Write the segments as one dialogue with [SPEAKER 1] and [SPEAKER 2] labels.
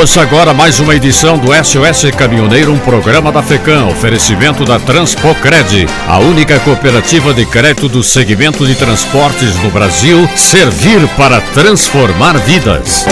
[SPEAKER 1] Ouça agora mais uma edição do SOS Caminhoneiro, um programa da FECAM, oferecimento da Transpocred, a única cooperativa de crédito do segmento de transportes no Brasil, servir para transformar vidas.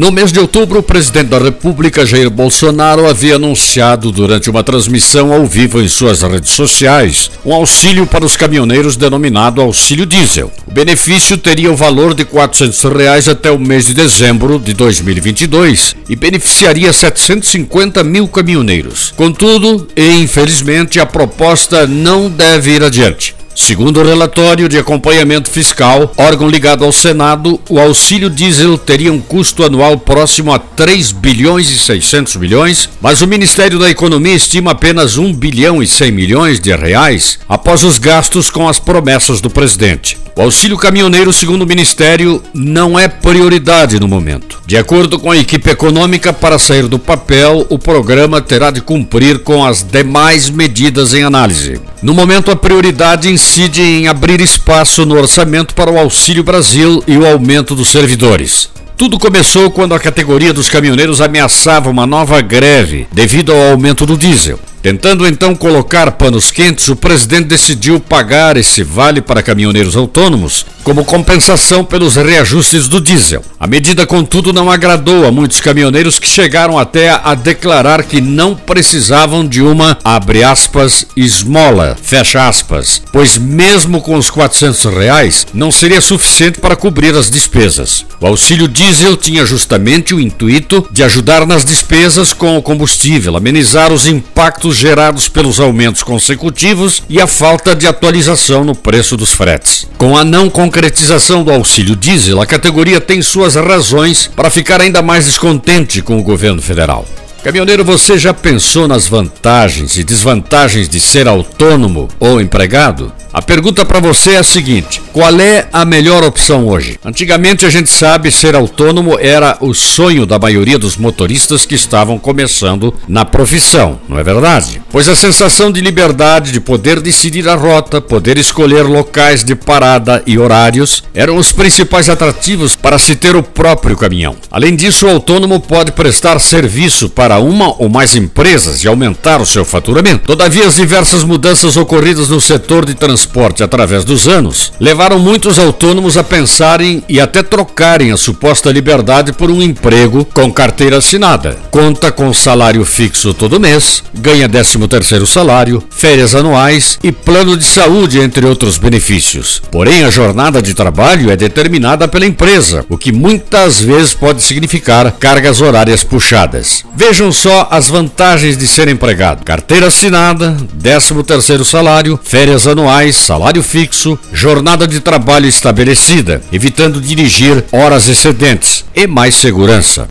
[SPEAKER 1] No mês de outubro, o presidente da República, Jair Bolsonaro, havia anunciado durante uma transmissão ao vivo em suas redes sociais um auxílio para os caminhoneiros denominado Auxílio Diesel. O benefício teria o valor de 400 reais até o mês de dezembro de 2022 e beneficiaria 750 mil caminhoneiros. Contudo, e infelizmente, a proposta não deve ir adiante. Segundo o relatório de acompanhamento fiscal, órgão ligado ao Senado, o auxílio diesel teria um custo anual próximo a 3 bilhões e 600 milhões, mas o Ministério da Economia estima apenas 1 bilhão e 100 milhões de reais após os gastos com as promessas do presidente. O auxílio caminhoneiro, segundo o Ministério, não é prioridade no momento. De acordo com a equipe econômica, para sair do papel, o programa terá de cumprir com as demais medidas em análise. No momento, a prioridade incide em abrir espaço no orçamento para o Auxílio Brasil e o aumento dos servidores. Tudo começou quando a categoria dos caminhoneiros ameaçava uma nova greve devido ao aumento do diesel. Tentando então colocar panos quentes, o presidente decidiu pagar esse vale para caminhoneiros autônomos como compensação pelos reajustes do diesel. A medida, contudo, não agradou a muitos caminhoneiros que chegaram até a declarar que não precisavam de uma, abre aspas, esmola, fecha aspas, pois mesmo com os 400 reais não seria suficiente para cobrir as despesas. O auxílio diesel tinha justamente o intuito de ajudar nas despesas com o combustível, amenizar os impactos gerados pelos aumentos consecutivos e a falta de atualização no preço dos fretes. Com a não concretização do auxílio diesel, a categoria tem suas razões para ficar ainda mais descontente com o governo federal. Caminhoneiro, você já pensou nas vantagens e desvantagens de ser autônomo ou empregado? A pergunta para você é a seguinte: qual é a melhor opção hoje? Antigamente a gente sabe ser autônomo era o sonho da maioria dos motoristas que estavam começando na profissão, não é verdade? Pois a sensação de liberdade, de poder decidir a rota, poder escolher locais de parada e horários eram os principais atrativos para se ter o próprio caminhão. Além disso, o autônomo pode prestar serviço para uma ou mais empresas e aumentar o seu faturamento. Todavia, as diversas mudanças ocorridas no setor de transporte através dos anos levaram muitos autônomos a pensarem e até trocarem a suposta liberdade por um emprego com carteira assinada. Conta com salário fixo todo mês, ganha 13 terceiro salário, férias anuais e plano de saúde, entre outros benefícios. Porém, a jornada de trabalho é determinada pela empresa, o que muitas vezes pode significar cargas horárias puxadas. Vejam só as vantagens de ser empregado: carteira assinada, 13 terceiro salário, férias anuais salário fixo, jornada de trabalho estabelecida, evitando dirigir horas excedentes e mais segurança.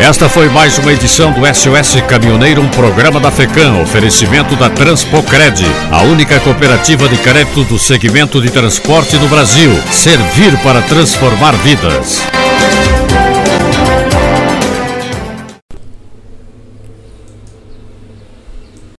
[SPEAKER 1] Esta foi mais uma edição do SOS Caminhoneiro, um programa da FECAM, oferecimento da Transpocred, a única cooperativa de crédito do segmento de transporte no Brasil. Servir para transformar vidas. Thank you.